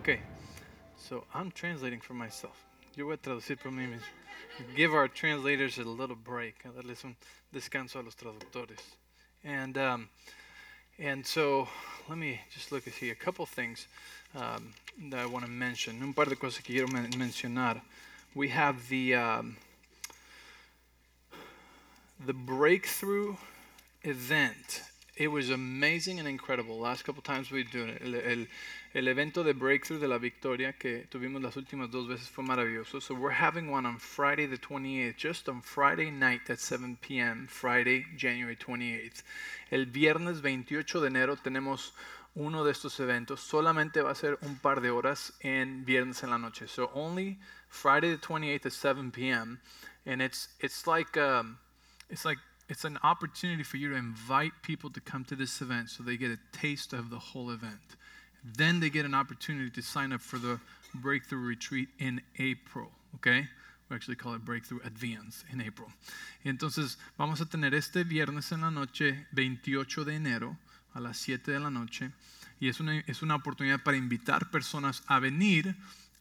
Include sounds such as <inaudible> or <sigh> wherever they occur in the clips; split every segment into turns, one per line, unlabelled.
Okay, so I'm translating for myself. Yo voy a traducir por mí mismo. Give our translators a little break. Darles un descanso a los traductores. And um, and so let me just look at here. A couple things um, that I want to mention. Un par de cosas que quiero men- mencionar. We have the um, the breakthrough event. It was amazing and incredible. Last couple times we do it. El, el, el evento de breakthrough de la victoria que tuvimos las últimas dos veces fue maravilloso. So we're having one on Friday the 28th, just on Friday night at 7 p.m. Friday, January 28th. El viernes 28 de enero tenemos uno de estos eventos. Solamente va a ser un par de horas en viernes en la noche. So only Friday the 28th at 7 p.m. And it's it's like um, it's like it's an opportunity for you to invite people to come to this event so they get a taste of the whole event. Then they get an opportunity to sign up for the breakthrough retreat in April, okay? We actually call it Breakthrough Advance in April. Entonces vamos a tener este viernes en la noche, 28 de enero, a las 7 de la noche, y es una, es una oportunidad para invitar personas a venir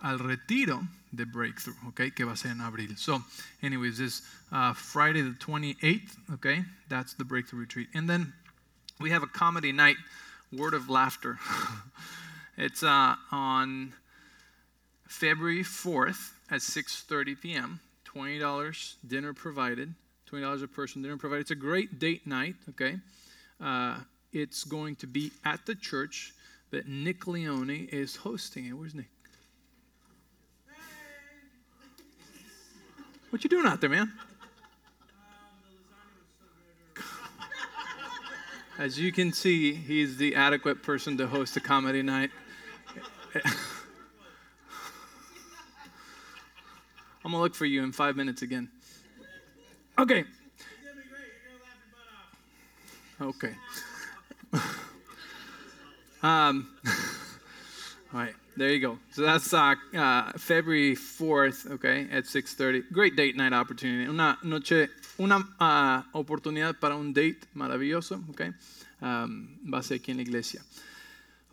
al retiro de Breakthrough, okay, que va a ser en abril. So, anyways, this uh, Friday the 28th, okay, that's the Breakthrough retreat. And then we have a comedy night, Word of Laughter. <laughs> it's uh, on February 4th at 6:30 p.m. $20 dinner provided. $20 a person, dinner provided. It's a great date night, okay? Uh, it's going to be at the church that Nick Leone is hosting it. Where's Nick? What you doing out there, man? As you can see, he's the adequate person to host a comedy night. <laughs> I'm gonna look for you in five minutes again. Okay. Okay. <laughs> um, <laughs> all right, there you go. So that's uh, uh, February 4th, okay, at 6:30. Great date night opportunity. Una noche, una uh, oportunidad para un date maravilloso, okay. Um, va a ser aquí en la iglesia.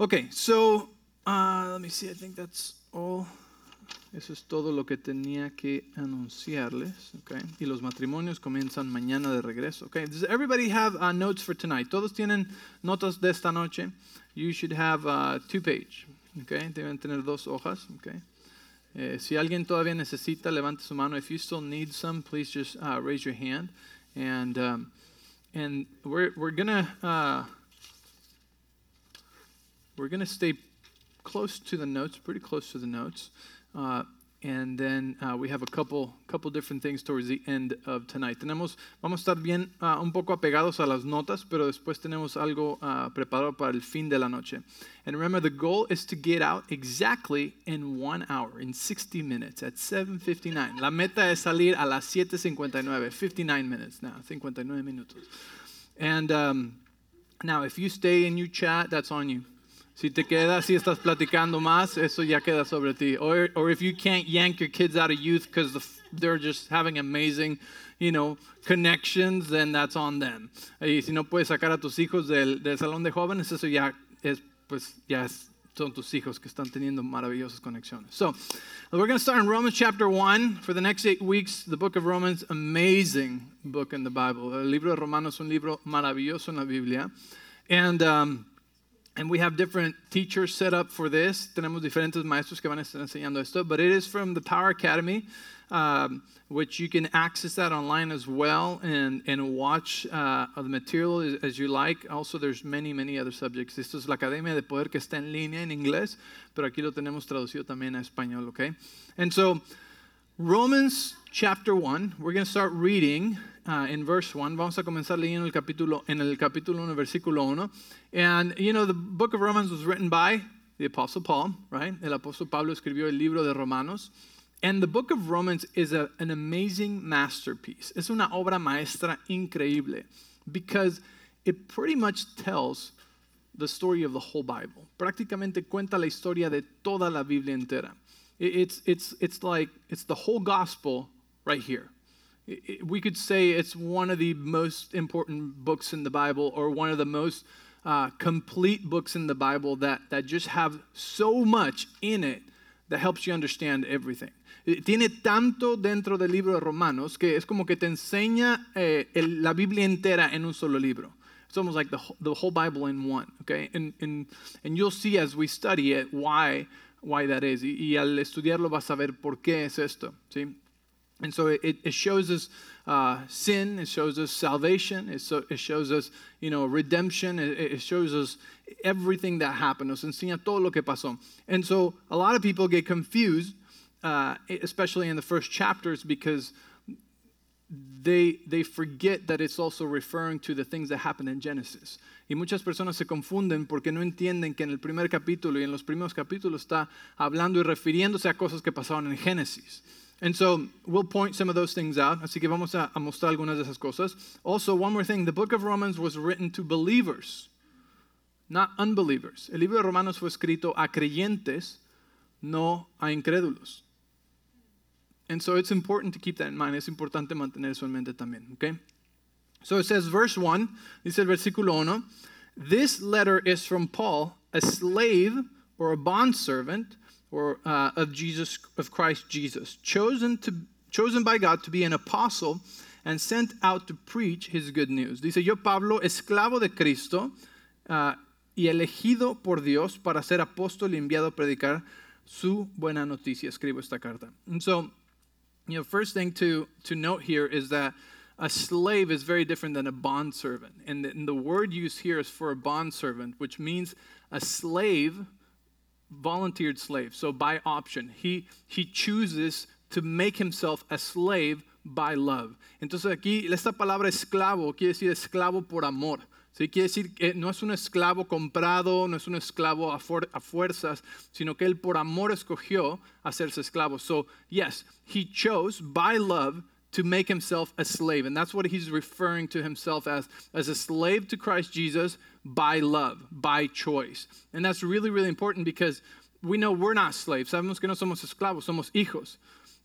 Okay, so let me see. I think that's all. Eso es todo lo que tenía que anunciarles. Okay. Y los matrimonios comienzan mañana de regreso. Okay. Does everybody have notes for tonight? Todos tienen notas de esta noche. You should have two page. Okay. Deben tener dos hojas. Okay. Eh, si alguien todavía necesita, levante su mano. If you still need some, please just uh, raise your hand. And um, and we're we're gonna uh, we're gonna stay close to the notes, pretty close to the notes. Uh, and then uh, we have a couple, couple different things towards the end of tonight. Tenemos, vamos a estar bien uh, un poco apegados a las notas, pero después tenemos algo uh, preparado para el fin de la noche. And remember, the goal is to get out exactly in one hour, in 60 minutes, at 7.59. La meta es salir a las 7.59, 59 minutes now, 59 minutos. And um, now, if you stay and you chat, that's on you. Si te quedas, si estás platicando más, eso ya queda sobre ti. Or, or if you can't yank your kids out of youth because the, they're just having amazing, you know, connections, then that's on them. Y si no puedes sacar a tus hijos del, del salón de jóvenes, eso ya es, pues, ya es, son tus hijos que están teniendo maravillosas conexiones. So, we're going to start in Romans chapter 1 for the next eight weeks. The book of Romans, amazing book in the Bible. El libro de Romanos es un libro maravilloso en la Biblia. And, um, and we have different teachers set up for this. Tenemos diferentes maestros que van a estar enseñando esto, but it is from the Power Academy, um, which you can access that online as well and, and watch uh, the material as, as, you like. Also, there's many, many other subjects. Esto es la Academia de Poder que está en línea en inglés, pero aquí lo tenemos traducido también a español, okay? And so, Romans chapter 1, we're going to start reading uh, in verse 1. Vamos a comenzar leyendo el capítulo, en el capítulo 1, versículo 1. And, you know, the book of Romans was written by the Apostle Paul, right? El apóstol Pablo escribió el libro de Romanos. And the book of Romans is a, an amazing masterpiece. Es una obra maestra increíble because it pretty much tells the story of the whole Bible. Prácticamente cuenta la historia de toda la Biblia entera. It's, it's, it's like, it's the whole gospel right here. We could say it's one of the most important books in the Bible or one of the most uh, complete books in the Bible that, that just have so much in it that helps you understand everything. Eh, tiene tanto dentro del libro de Romanos que es como que te enseña eh, el, la Biblia entera en un solo libro. It's almost like the, the whole Bible in one, okay? And, and, and you'll see as we study it why, why that is. Y, y al estudiarlo vas a ver por qué es esto, ¿sí? And so it, it shows us uh, sin, it shows us salvation, it, so, it, shows us, you know, redemption, it, it, shows us everything that happened, nos enseña todo lo que pasó. And so a lot of people get confused, uh, especially in the first chapters, because they, they forget that it's also referring to the things that happened in Genesis. Y muchas personas se confunden porque no entienden que en el primer capítulo y en los primeros capítulos está hablando y refiriéndose a cosas que pasaron en Génesis. And so we'll point some of those things out. Así que vamos a, mostrar algunas de esas cosas. Also, one more thing the book of Romans was written to believers, not unbelievers. El libro de Romanos fue escrito a creyentes, no a incrédulos. And so it's important to keep that in mind. Es importante mantener eso en mente también. Okay? So it says, verse 1, dice el versículo 1, this letter is from Paul, a slave or a bondservant or uh, of Jesus of Christ Jesus, chosen to chosen by God to be an apostle and sent out to preach his good news. Dice yo Pablo, esclavo de Cristo uh, y elegido por Dios para ser apóstol y enviado a predicar su buena noticia. Escribo esta carta. And so, you know, first thing to to note here is that a slave is very different than a bond servant. And the, and the word used here is for a bond servant, which means a slave volunteered slave, so by option. He, he chooses to make himself a slave by love. Entonces aquí esta palabra esclavo quiere decir esclavo por amor. ¿sí? Quiere decir que no es un esclavo comprado, no es un esclavo a, fuer a fuerzas, sino que él por amor escogió hacerse esclavo. So, yes, he chose by love to make himself a slave. And that's what he's referring to himself as, as a slave to Christ Jesus by love, by choice. And that's really, really important because we know we're not slaves. Sabemos que no somos esclavos, somos hijos.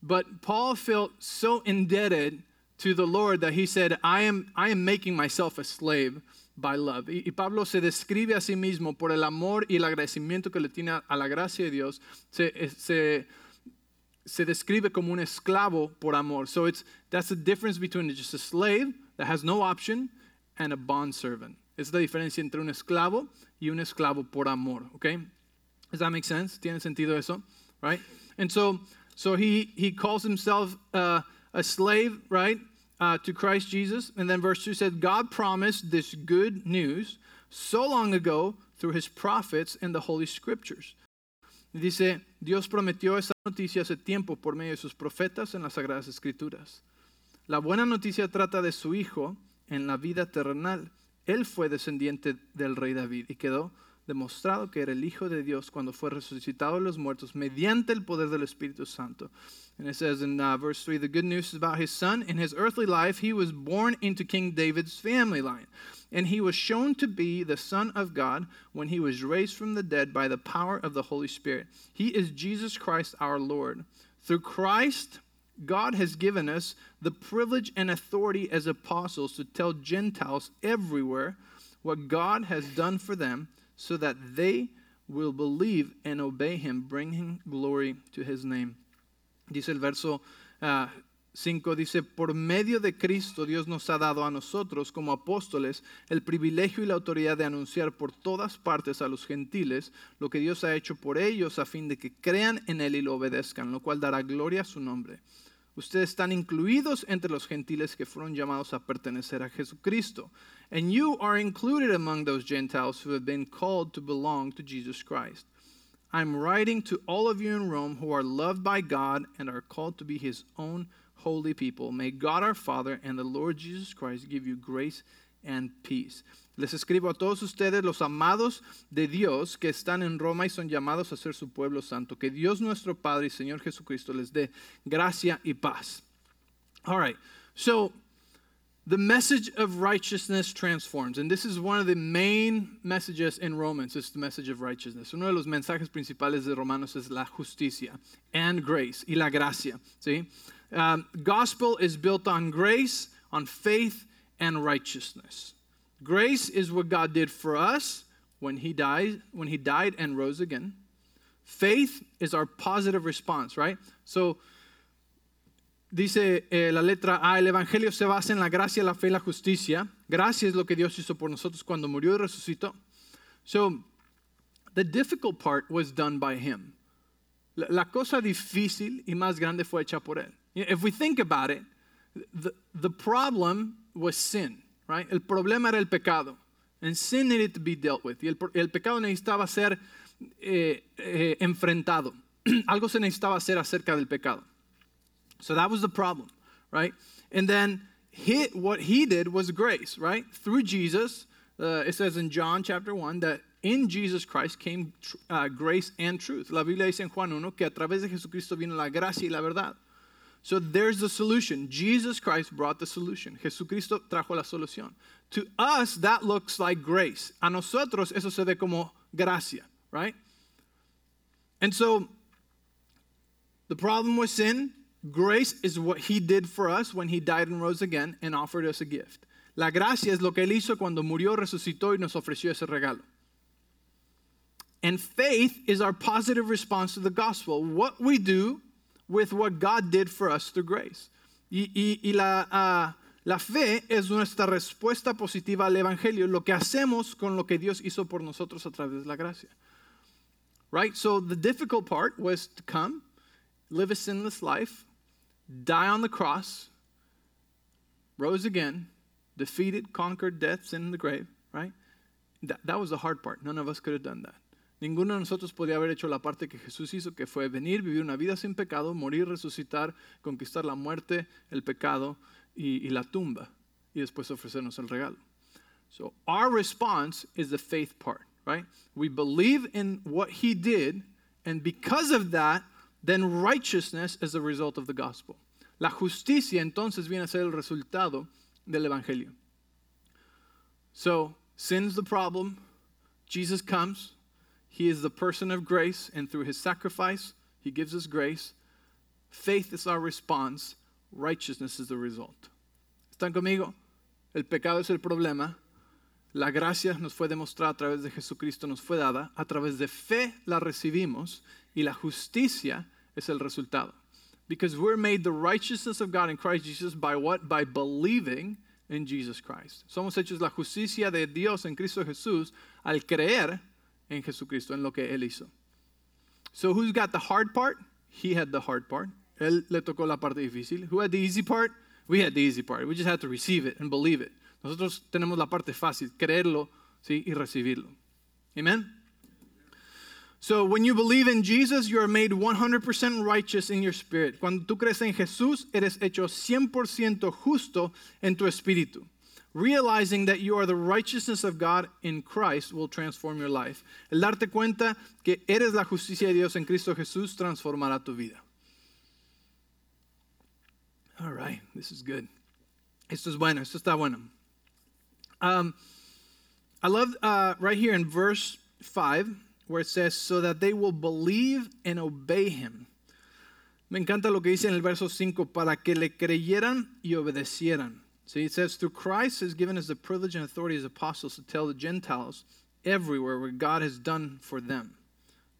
But Paul felt so indebted to the Lord that he said, I am, I am making myself a slave by love. Y, Pablo se describe a sí mismo por el amor y el agradecimiento que le tiene a la gracia de Dios. Se, eh, se se describe como un esclavo por amor. So it's that's the difference between just a slave that has no option and a bond servant. Es la diferencia entre un esclavo y un esclavo por amor. Okay, does that make sense? ¿Tiene sentido eso? Right? And so so he he calls himself uh, a slave, right, uh, to Christ Jesus. And then verse two says, God promised this good news so long ago through his prophets in the holy scriptures. Dice, Dios prometió esa noticia hace tiempo por medio de sus profetas en las Sagradas Escrituras. La buena noticia trata de su hijo en la vida terrenal. Él fue descendiente del rey David y quedó demostrado que era el Hijo de Dios cuando fue resucitado de los muertos mediante el poder del Espíritu Santo. And it says in uh, verse 3 the good news is about his son. In his earthly life, he was born into King David's family line. And he was shown to be the Son of God when he was raised from the dead by the power of the Holy Spirit. He is Jesus Christ our Lord. Through Christ, God has given us the privilege and authority as apostles to tell Gentiles everywhere what God has done for them so that they will believe and obey him, bringing glory to his name. Dice el verso uh, 5 dice, por medio de Cristo Dios nos ha dado a nosotros como apóstoles el privilegio y la autoridad de anunciar por todas partes a los gentiles lo que Dios ha hecho por ellos a fin de que crean en Él y lo obedezcan, lo cual dará gloria a su nombre. Ustedes están incluidos entre los gentiles que fueron llamados a pertenecer a Jesucristo. And you are included among those Gentiles who have been called to belong to Jesus Christ. I'm writing to all of you in Rome who are loved by God and are called to be his own holy people. May God our Father and the Lord Jesus Christ give you grace and peace. Les escribo a todos ustedes, los amados de Dios que están en Roma y son llamados a ser su pueblo santo. Que Dios nuestro Padre y Señor Jesucristo les dé gracia y paz. All right, so the message of righteousness transforms. And this is one of the main messages in Romans, is the message of righteousness. Uno de los mensajes principales de Romanos es la justicia and grace, y la gracia. ¿sí? Um, gospel is built on grace, on faith, and righteousness. Grace is what God did for us when he died, when he died and rose again. Faith is our positive response, right? So dice eh, la letra A, el evangelio se basa en la gracia, la fe y la justicia. Gracia es lo que Dios hizo por nosotros cuando murió y resucitó. So the difficult part was done by him. La, la cosa difícil y más grande fue hecha por él. If we think about it, the, the problem was sin, right? El problema era el pecado. And sin needed to be dealt with. Y el, el pecado necesitaba ser eh, eh, enfrentado. <clears throat> Algo se necesitaba hacer acerca del pecado. So that was the problem, right? And then he, what he did was grace, right? Through Jesus, uh, it says in John chapter 1 that in Jesus Christ came uh, grace and truth. La Biblia dice en Juan 1 que a través de Jesucristo vino la gracia y la verdad. So there's the solution. Jesus Christ brought the solution. Jesucristo trajo la solución. To us, that looks like grace. A nosotros, eso se ve como gracia, right? And so the problem with sin, grace is what he did for us when he died and rose again and offered us a gift. La gracia es lo que él hizo cuando murió, resucitó y nos ofreció ese regalo. And faith is our positive response to the gospel. What we do with what God did for us through grace. Y, y, y la, uh, la fe es nuestra respuesta positiva al Evangelio, lo que hacemos con lo que Dios hizo por nosotros a través de la gracia. Right? So the difficult part was to come, live a sinless life, die on the cross, rose again, defeated, conquered death, sin, the grave, right? That, that was the hard part. None of us could have done that. Ninguno de nosotros podía haber hecho la parte que Jesús hizo, que fue venir, vivir una vida sin pecado, morir, resucitar, conquistar la muerte, el pecado y, la tumba, y después ofrecernos el regalo. So our response is the faith part, right? We believe in what he did, and because of that, then righteousness is the result of the gospel. La justicia entonces viene a ser el resultado del evangelio. So, sin's the problem. Jesus comes, he is the person of grace, and through his sacrifice, he gives us grace. Faith is our response, righteousness is the result. ¿Están conmigo? El pecado es el problema. La gracia nos fue demostrada a través de Jesucristo, nos fue dada. A través de fe la recibimos y la justicia es el resultado. Because we're made the righteousness of God in Christ Jesus by what? By believing in Jesus Christ. Somos hechos la justicia de Dios en Cristo Jesús al creer en Jesucristo, en lo que Él hizo. So who's got the hard part? He had the hard part. Él le tocó la parte difícil. Who had the easy part? We had the easy part. We just had to receive it and believe it. Nosotros tenemos la parte fácil, creerlo ¿sí? y recibirlo. Amen? So when you believe in Jesus, you are made 100% righteous in your spirit. Cuando tú crees en Jesús, eres hecho 100% justo en tu espíritu. Realizing that you are the righteousness of God in Christ will transform your life. El darte cuenta que eres la justicia de Dios en Cristo Jesús transformará tu vida. All right, this is good. Esto es bueno, esto está bueno. Um, I love uh, right here in verse 5 where it says, so that they will believe and obey him. Me encanta lo que dice en el verso 5, para que le creyeran y obedecieran. So it says, through Christ has given us the privilege and authority as apostles to tell the Gentiles everywhere what God has done for them,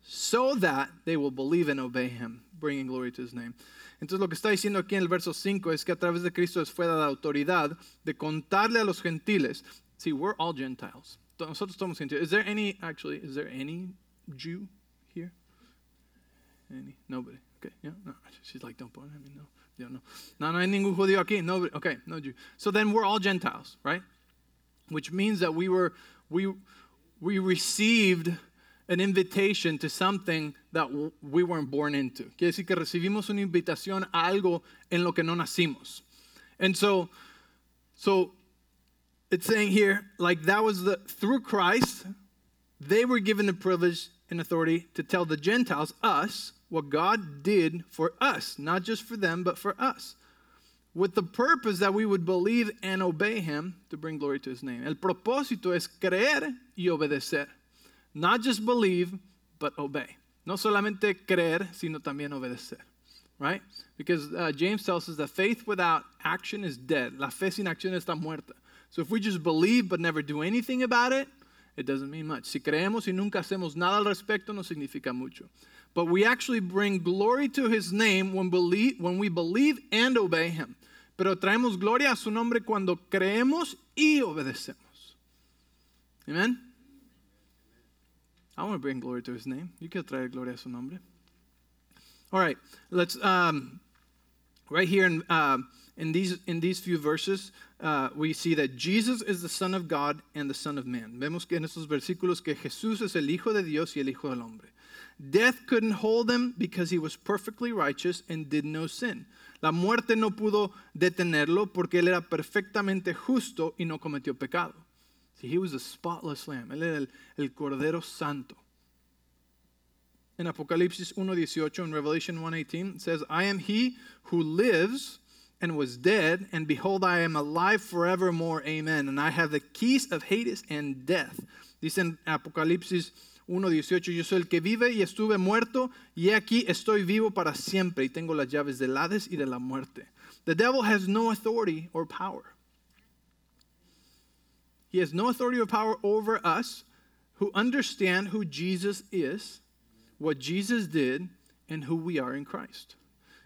so that they will believe and obey him, bringing glory to his name. Entonces lo que está diciendo aquí en el verso 5 es que a través de Cristo les fue dada autoridad de contarle a los gentiles. See, we're all Gentiles. Nosotros somos gentiles. Is there any, actually, is there any Jew here? Any? Nobody. Okay, yeah, no. She's like, don't I mean, no. Yeah, no. No, no hay ningún judío aquí. No, okay, no Jew. So then we're all Gentiles, right? Which means that we were, we, we received an invitation to something that we weren't born into. Quiere decir que recibimos una invitación a algo en lo que no nacimos. And so, so it's saying here, like that was the, through Christ, they were given the privilege and authority to tell the Gentiles, us, what God did for us, not just for them, but for us, with the purpose that we would believe and obey Him to bring glory to His name. El propósito es creer y obedecer. Not just believe, but obey. No solamente creer, sino también obedecer. Right? Because uh, James tells us that faith without action is dead. La fe sin acción está muerta. So if we just believe but never do anything about it, it doesn't mean much. Si creemos y nunca hacemos nada al respecto, no significa mucho. But we actually bring glory to his name when, believe, when we believe and obey him. Pero traemos gloria a su nombre cuando creemos y obedecemos. Amen? I want to bring glory to his name. You can traer gloria a su nombre. All right, let's, um, right here in, um, in, these, in these few verses, uh, we see that Jesus is the Son of God and the Son of Man. Vemos que en estos versículos que Jesús es el Hijo de Dios y el Hijo del Hombre. Death couldn't hold him because he was perfectly righteous and did no sin. La muerte no pudo detenerlo porque él era perfectamente justo y no cometió pecado. See, he was a spotless lamb. Él era el, el Cordero Santo. In Apocalipsis 1.18 and Revelation 1.18 it says, I am he who lives and was dead, and behold, I am alive forevermore. Amen. And I have the keys of Hades and death. Dice en Apocalipsis 1.18, yo soy el que vive y estuve muerto, y aquí estoy vivo para siempre, y tengo las llaves del Hades y de la muerte. The devil has no authority or power. He has no authority or power over us who understand who Jesus is, what Jesus did, and who we are in Christ.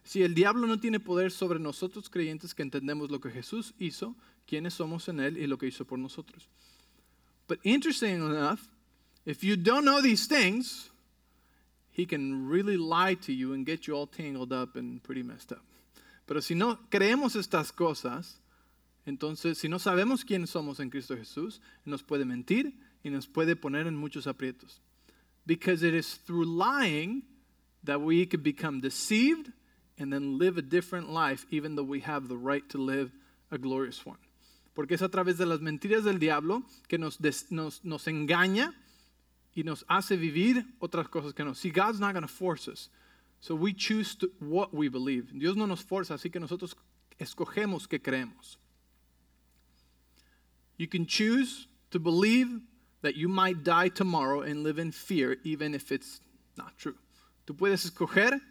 Si el diablo no tiene poder sobre nosotros creyentes que entendemos lo que Jesús hizo, quiénes somos en él y lo que hizo por nosotros. But interesting enough, if you don't know these things, he can really lie to you and get you all tangled up and pretty messed up. Pero si no creemos estas cosas, entonces si no sabemos quiénes somos en Cristo Jesús, nos puede mentir y nos puede poner en muchos aprietos. Because it is through lying that we can become deceived and then live a different life, even though we have the right to live a glorious one. Porque es a través de las mentiras del diablo que nos, des, nos, nos engaña y nos hace vivir otras cosas que no. See, God's not going to force us. So we choose to, what we believe. Dios no nos forza, así que nosotros escogemos que creemos. You can choose to believe that you might die tomorrow and live in fear, even if it's not true. Tú puedes escoger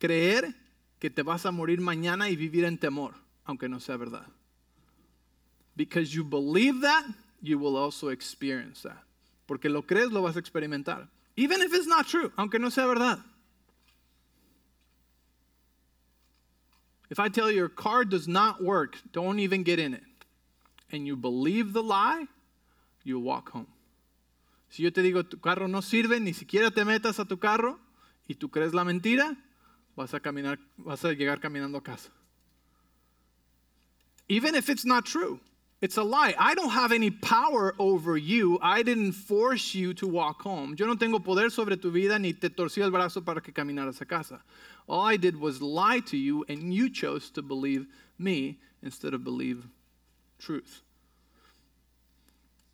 creer que te vas a morir mañana y vivir en temor, aunque no sea verdad. Because you believe that, you will also experience that. Porque lo crees, lo vas a experimentar. Even if it's not true, aunque no sea verdad. If I tell you your car does not work, don't even get in it. And you believe the lie, you walk home. Si yo te digo tu carro no sirve, ni siquiera te metas a tu carro y tú crees la mentira, vas a caminar, vas a llegar caminando a casa. Even if it's not true, it's a lie. I don't have any power over you. I didn't force you to walk home. Yo no tengo poder sobre tu vida ni te torcí el brazo para que caminaras a casa. All I did was lie to you and you chose to believe me instead of believe truth.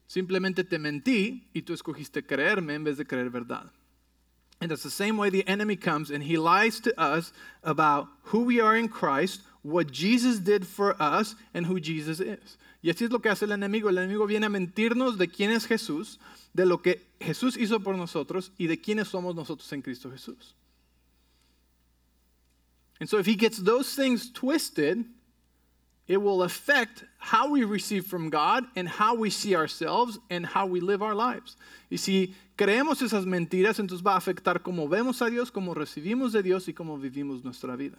Simplemente te mentí y tú escogiste creerme en vez de creer verdad. And it's the same way the enemy comes and he lies to us about who we are in Christ, what Jesus did for us, and who Jesus is. Y así es lo que hace el enemigo. El enemigo viene a mentirnos de quién es Jesús, de lo que Jesús hizo por nosotros y de quiénes somos nosotros en Cristo Jesús. And so if he gets those things twisted, it will affect how we receive from God and how we see ourselves and how we live our lives. Y si creemos esas mentiras, entonces va a afectar cómo vemos a Dios, cómo recibimos de Dios y cómo vivimos nuestra vida.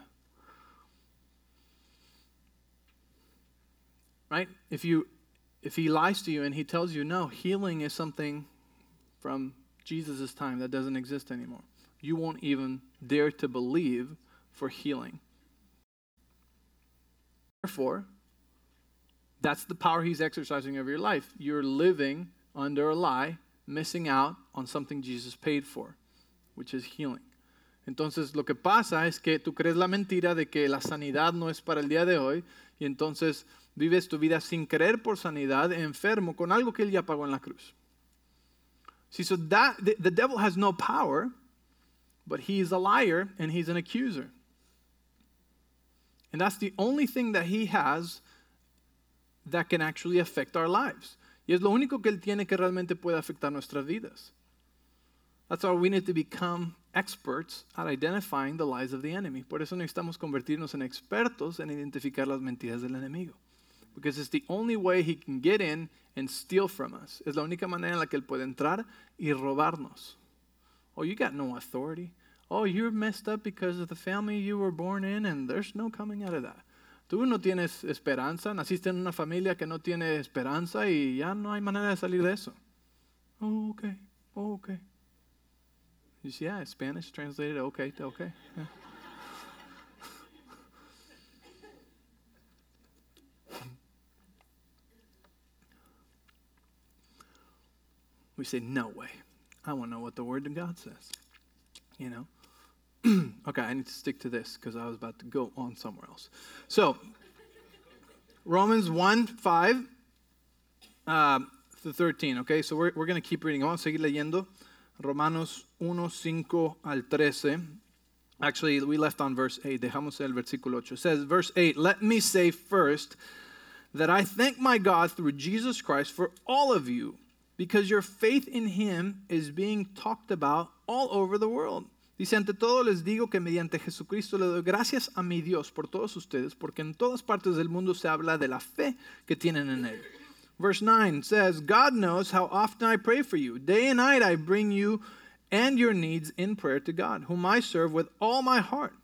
Right? If you if he lies to you and he tells you no, healing is something from Jesus' time that doesn't exist anymore. You won't even dare to believe for healing. Therefore, that's the power he's exercising over your life. You're living under a lie, missing out on something Jesus paid for, which is healing. Entonces, lo que pasa es que tú crees la mentira de que la sanidad no es para el día de hoy y entonces vives tu vida sin creer por sanidad, enfermo con algo que él ya pagó en la cruz. See, so that the, the devil has no power, but he's a liar and he's an accuser. And that's the only thing that he has that can actually affect our lives. Y es lo único que él tiene que realmente puede afectar nuestras vidas. That's why we need to become experts at identifying the lies of the enemy. Por eso necesitamos convertirnos en expertos en identificar las mentiras del enemigo. because it's the only way he can get in and steal from us. Es la única manera en la que él puede entrar y robarnos. Oh, you got no authority. Oh, you're messed up because of the family you were born in, and there's no coming out of that. Tú no tienes esperanza, naciste en una familia que no tiene esperanza y ya no hay manera de salir de eso. Oh, okay, oh, okay. You see, yeah, Spanish translated, okay, okay. Yeah. we say, no way. I want to know what the Word of God says. You know? <clears throat> okay, I need to stick to this because I was about to go on somewhere else. So, Romans 1 5 uh, to 13. Okay, so we're, we're going to keep reading. Vamos a seguir leyendo. Romanos 1 5 al 13. Actually, we left on verse 8. Dejamos el versículo 8. It says, verse 8, Let me say first that I thank my God through Jesus Christ for all of you because your faith in him is being talked about all over the world. Dice, ante todo les digo que mediante Jesucristo le doy gracias a mi Dios por todos ustedes, porque en todas partes del mundo se habla de la fe que tienen en Él. Verse 9 says, God knows how often I pray for you. Day and night I bring you and your needs in prayer to God, whom I serve with all my heart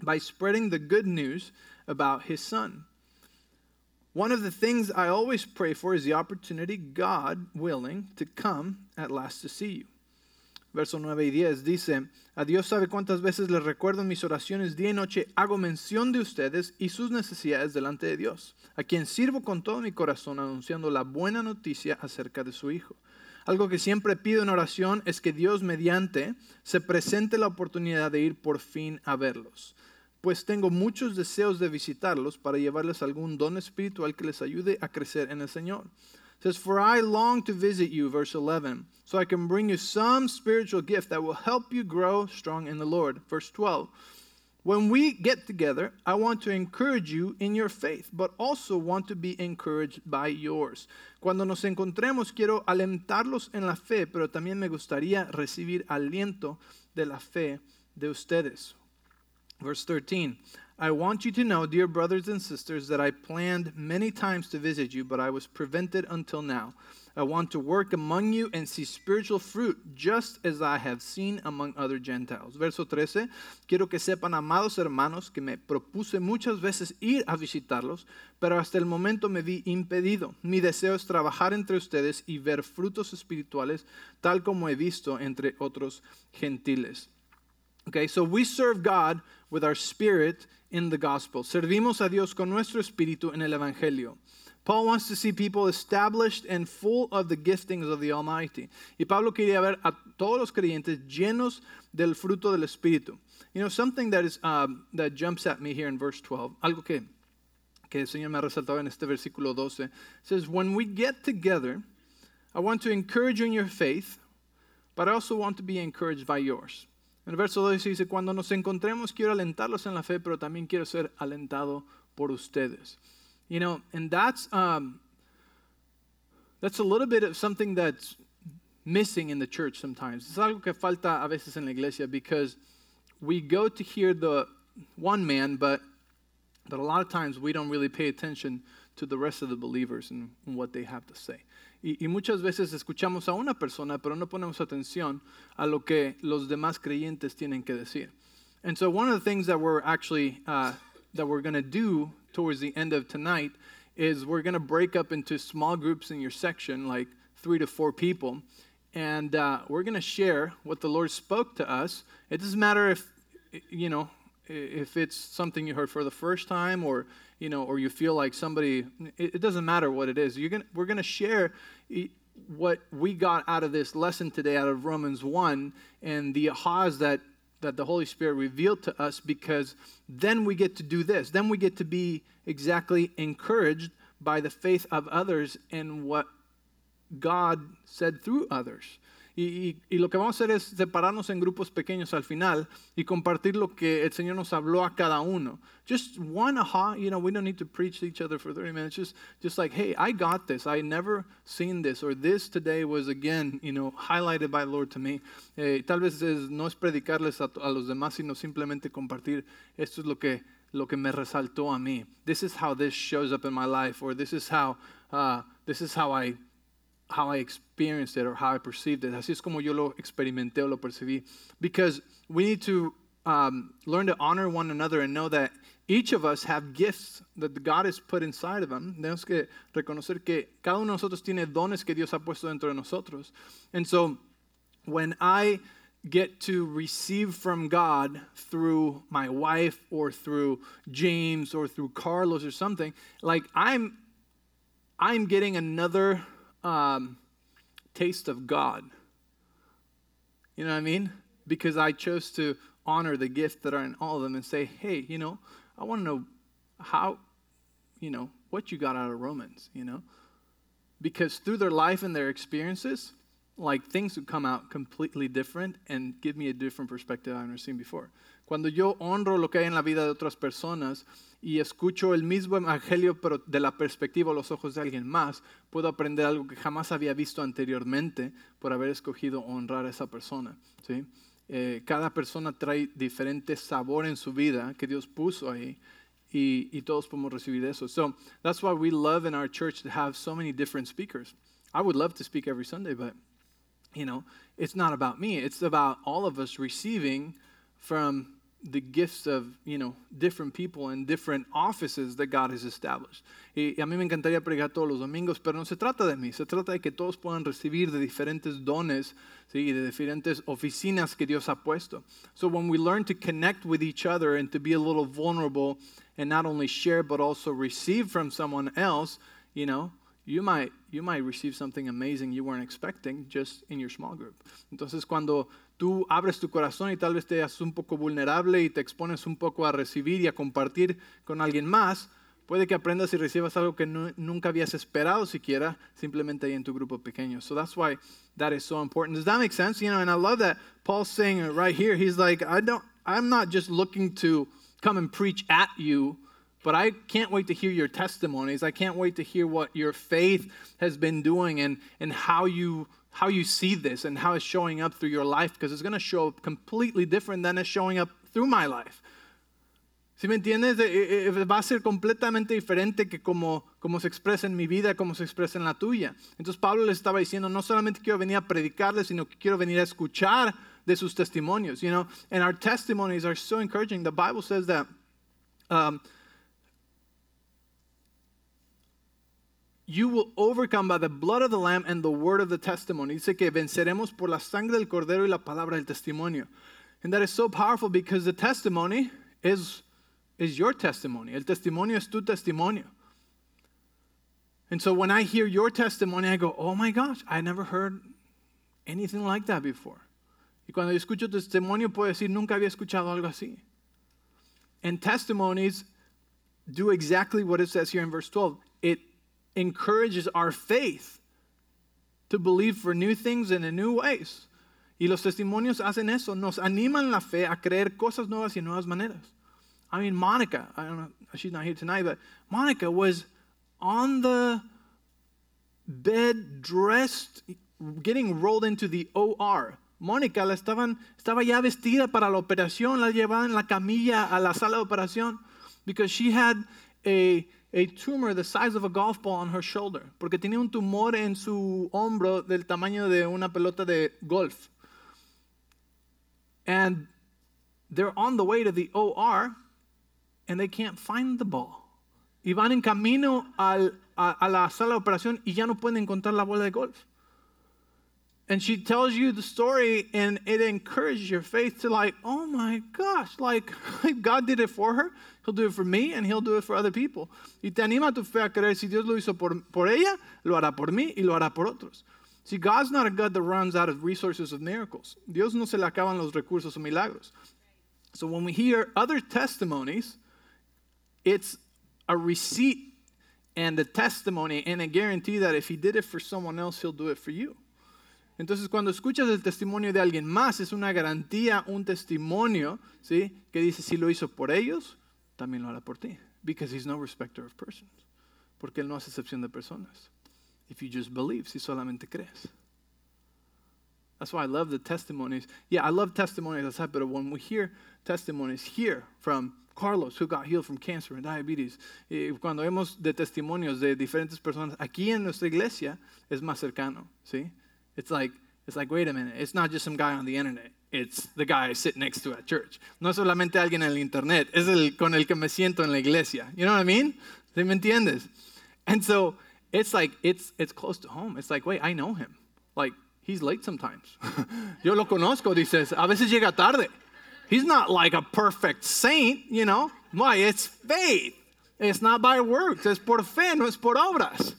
by spreading the good news about His Son. One of the things I always pray for is the opportunity, God willing, to come at last to see you. Verso 9 y 10 dice, a Dios sabe cuántas veces les recuerdo en mis oraciones día y noche, hago mención de ustedes y sus necesidades delante de Dios, a quien sirvo con todo mi corazón anunciando la buena noticia acerca de su Hijo. Algo que siempre pido en oración es que Dios mediante se presente la oportunidad de ir por fin a verlos pues tengo muchos deseos de visitarlos para llevarles algún don espiritual que les ayude a crecer en el Señor. It says, For I long to visit you, verse 11, so I can bring you some spiritual gift that will help you grow strong in the Lord. Verse 12, When we get together, I want to encourage you in your faith, but also want to be encouraged by yours. Cuando nos encontremos, quiero alentarlos en la fe, pero también me gustaría recibir aliento de la fe de ustedes. Verse 13 I want you to know, dear brothers and sisters, that I planned many times to visit you, but I was prevented until now. I want to work among you and see spiritual fruit, just as I have seen among other Gentiles. Verso 13, quiero que sepan, amados hermanos, que me propuse muchas veces ir a visitarlos, pero hasta el momento me vi impedido. Mi deseo es trabajar entre ustedes y ver frutos espirituales, tal como he visto entre otros gentiles. Okay, so we serve God with our spirit in the gospel. Servimos a Dios con nuestro espíritu en el evangelio. Paul wants to see people established and full of the giftings of the Almighty. Y Pablo quería ver a todos los creyentes llenos del fruto del espíritu. You know, something that is um, that jumps at me here in verse 12, algo que que el Señor me ha resaltado en este versículo 12, says, "When we get together, I want to encourage you in your faith, but I also want to be encouraged by yours." En el verso 2 dice, cuando nos encontremos quiero alentarlos en la fe, pero también quiero ser alentado por ustedes. You know, and that's, um, that's a little bit of something that's missing in the church sometimes. Es algo que falta a veces en la iglesia because we go to hear the one man, but, but a lot of times we don't really pay attention to the rest of the believers and, and what they have to say. Y, y, muchas veces escuchamos a una persona, pero no ponemos atención a lo que los demás creyentes tienen que decir. And so one of the things that we're actually uh, that we're going to do towards the end of tonight is we're going to break up into small groups in your section, like three to four people, and uh, we're going to share what the Lord spoke to us. It doesn't matter if you know if it's something you heard for the first time or you know, or you feel like somebody, it, it doesn't matter what it is. You're gonna, we're going to share what we got out of this lesson today, out of Romans 1, and the ahas that, that the Holy Spirit revealed to us, because then we get to do this. Then we get to be exactly encouraged by the faith of others and what God said through others. Y, lo que vamos a hacer es separarnos en grupos pequeños al final y compartir lo que el Señor nos habló a cada uno. Just one aha, you know, we don't need to preach to each other for 30 minutes. Just, just like, hey, I got this. I never seen this. Or this today was again, you know, highlighted by the Lord to me. Eh, tal vez es, no es predicarles a, a los demás, sino simplemente compartir. Esto es lo que lo que me resaltó a mí. This is how this shows up in my life, or this is how, uh, this is how I, how I experienced it, or how I perceived it. Así es como yo lo experimenté o lo percibí. Because we need to um, learn to honor one another and know that each of us have gifts that God has put inside of them. Tenemos que reconocer que cada uno de nosotros tiene dones que Dios ha puesto dentro de nosotros. And so, when I get to receive from God through my wife or through James or through Carlos or something, like I'm, I'm getting another um, taste of God. You know what I mean? Because I chose to honor the gift that are in all of them and say, hey, you know, I want to know how, you know, what you got out of Romans, you know? Because through their life and their experiences, like things would come out completely different and give me a different perspective I've never seen before. Cuando yo honro lo que hay en la vida de otras personas y escucho el mismo evangelio pero de la perspectiva o los ojos de alguien más, puedo aprender algo que jamás había visto anteriormente por haber escogido honrar a esa persona. ¿sí? Eh, cada persona trae diferente sabor en su vida que Dios puso ahí. Y, y todos podemos recibir eso. So that's why we love in our church to have so many different speakers. I would love to speak every Sunday, but you know, it's not about me. It's about all of us receiving from the gifts of, you know, different people and different offices that God has established. Y, y a mí me encantaría predicar todos los domingos, pero no se trata de mí, se trata de que todos puedan recibir de diferentes dones, ¿sí? de diferentes oficinas que Dios ha puesto. So when we learn to connect with each other and to be a little vulnerable and not only share but also receive from someone else, you know, you might, you might receive something amazing you weren't expecting just in your small group. Entonces, cuando tú abres tu corazón y tal vez te haces un poco vulnerable y te expones un poco a recibir y a compartir con alguien más, puede que aprendas y recibas algo que no, nunca habías esperado siquiera simplemente ahí en tu grupo pequeño. So that's why that is so important. Does that make sense? You know, and I love that Paul's saying it right here. He's like, I don't, I'm not just looking to come and preach at you but I can't wait to hear your testimonies. I can't wait to hear what your faith has been doing and, and how you how you see this and how it's showing up through your life because it's going to show up completely different than it's showing up through my life. Si me entiendes? Va a ser completamente diferente que como, como se expresa en mi vida, como se expresa en la tuya. Entonces Pablo les estaba diciendo, no solamente quiero venir a predicarles, sino que quiero venir a escuchar de sus testimonios. You know? And our testimonies are so encouraging. The Bible says that um, you will overcome by the blood of the Lamb and the word of the testimony. Dice que venceremos por la sangre del cordero y la palabra del testimonio. And that is so powerful because the testimony is, is your testimony. El testimonio es tu testimonio. And so when I hear your testimony, I go, oh my gosh, I never heard anything like that before. Y cuando yo escucho testimonio, puedo decir, nunca había escuchado algo así. And testimonies do exactly what it says here in verse 12. It encourages our faith to believe for new things and in new ways. Y los testimonios hacen eso, nos animan la fe a creer cosas nuevas y nuevas maneras. I mean, Monica, I don't know, she's not here tonight, but Monica was on the bed, dressed, getting rolled into the OR. Mónica la estaban, estaba ya vestida para la operación, la llevaban en la camilla a la sala de operación because she had a a tumor the size of a golf ball on her shoulder, porque tenía un tumor en su hombro del tamaño de una pelota de golf. And they're on the way to the OR and they can't find the ball. Y van en camino al, a, a la sala de operación y ya no pueden encontrar la bola de golf. And she tells you the story and it encourages your faith to like, oh my gosh, like <laughs> God did it for her, He'll do it for me and He'll do it for other people. Y te anima tu fe a creer, si Dios lo hizo por, por ella, lo hará por mí y lo hará por otros. See, God's not a God that runs out of resources of miracles. Dios no se le acaban los recursos o milagros. So when we hear other testimonies, it's a receipt and a testimony and a guarantee that if He did it for someone else, He'll do it for you. Entonces, cuando escuchas el testimonio de alguien más, es una garantía, un testimonio, ¿sí? Que dice, si lo hizo por ellos, también lo hará por ti. Because he's no respecter of persons. Porque él no hace excepción de personas. If you just believe, si solamente crees. That's why I love the testimonies. Yeah, I love testimonies aside, but when we hear testimonies here from Carlos, who got healed from cancer and diabetes. Cuando vemos de testimonios de diferentes personas aquí en nuestra iglesia, es más cercano, ¿sí? It's like, it's like, wait a minute, it's not just some guy on the internet. It's the guy I sit next to at church. No solamente alguien en el internet, es el con el que me siento en la iglesia. You know what I mean? ¿Sí me entiendes? And so it's like, it's, it's close to home. It's like, wait, I know him. Like, he's late sometimes. <laughs> Yo lo conozco, dices, a veces llega tarde. He's not like a perfect saint, you know. Why? It's faith. It's not by works. Es por fe, no es por obras.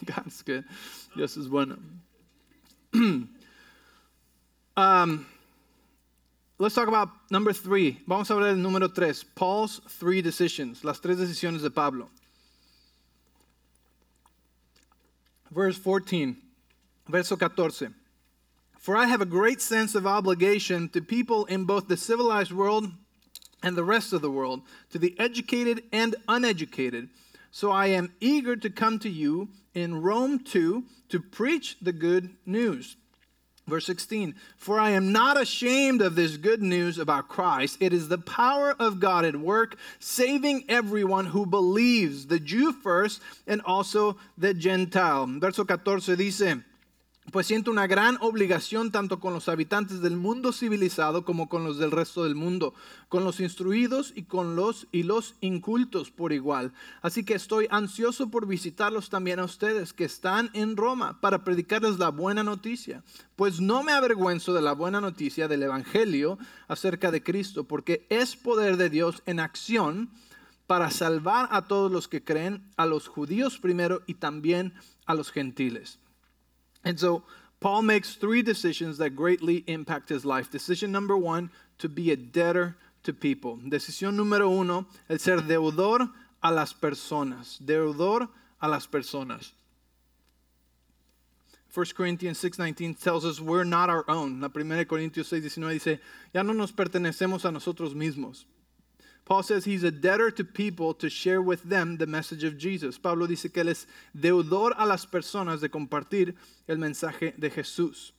<laughs> God's good. Dios es bueno. <clears throat> um, let's talk about number three. Vamos a hablar del número tres. Paul's three decisions. Las tres decisiones de Pablo. Verse 14. Verso 14. For I have a great sense of obligation to people in both the civilized world and the rest of the world, to the educated and uneducated. So I am eager to come to you in Rome too to preach the good news. Verse 16, for I am not ashamed of this good news about Christ. It is the power of God at work, saving everyone who believes, the Jew first and also the Gentile. Verso 14 dice, pues siento una gran obligación tanto con los habitantes del mundo civilizado como con los del resto del mundo, con los instruidos y con los y los incultos por igual. Así que estoy ansioso por visitarlos también a ustedes que están en Roma para predicarles la buena noticia, pues no me avergüenzo de la buena noticia del evangelio acerca de Cristo, porque es poder de Dios en acción para salvar a todos los que creen, a los judíos primero y también a los gentiles. And so Paul makes three decisions that greatly impact his life. Decision number one, to be a debtor to people. Decisión número uno, el ser deudor a las personas. Deudor a las personas. 1 Corinthians 6:19 tells us we're not our own. La primera Corintios 6:19 dice, ya no nos pertenecemos a nosotros mismos. Paul says he's a debtor to people to share with them the message of Jesus. Pablo dice que él es deudor a las personas de compartir el mensaje de Jesús.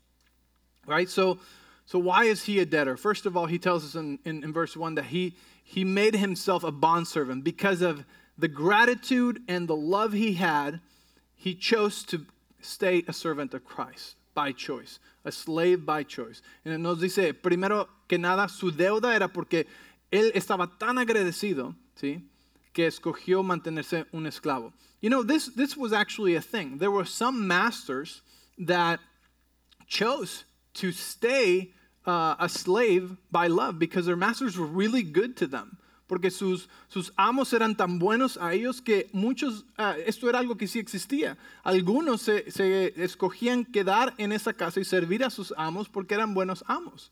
Right? So, so why is he a debtor? First of all, he tells us in, in, in verse 1 that he, he made himself a bondservant because of the gratitude and the love he had. He chose to stay a servant of Christ by choice, a slave by choice. And nos dice, primero que nada, su deuda era porque él estaba tan agradecido, ¿sí? que escogió mantenerse un esclavo. You know, this, this was actually a thing. There were some masters that chose to stay uh, a slave by love because their masters were really good to them. Porque sus, sus amos eran tan buenos a ellos que muchos, uh, esto era algo que sí existía. Algunos se, se escogían quedar en esa casa y servir a sus amos porque eran buenos amos.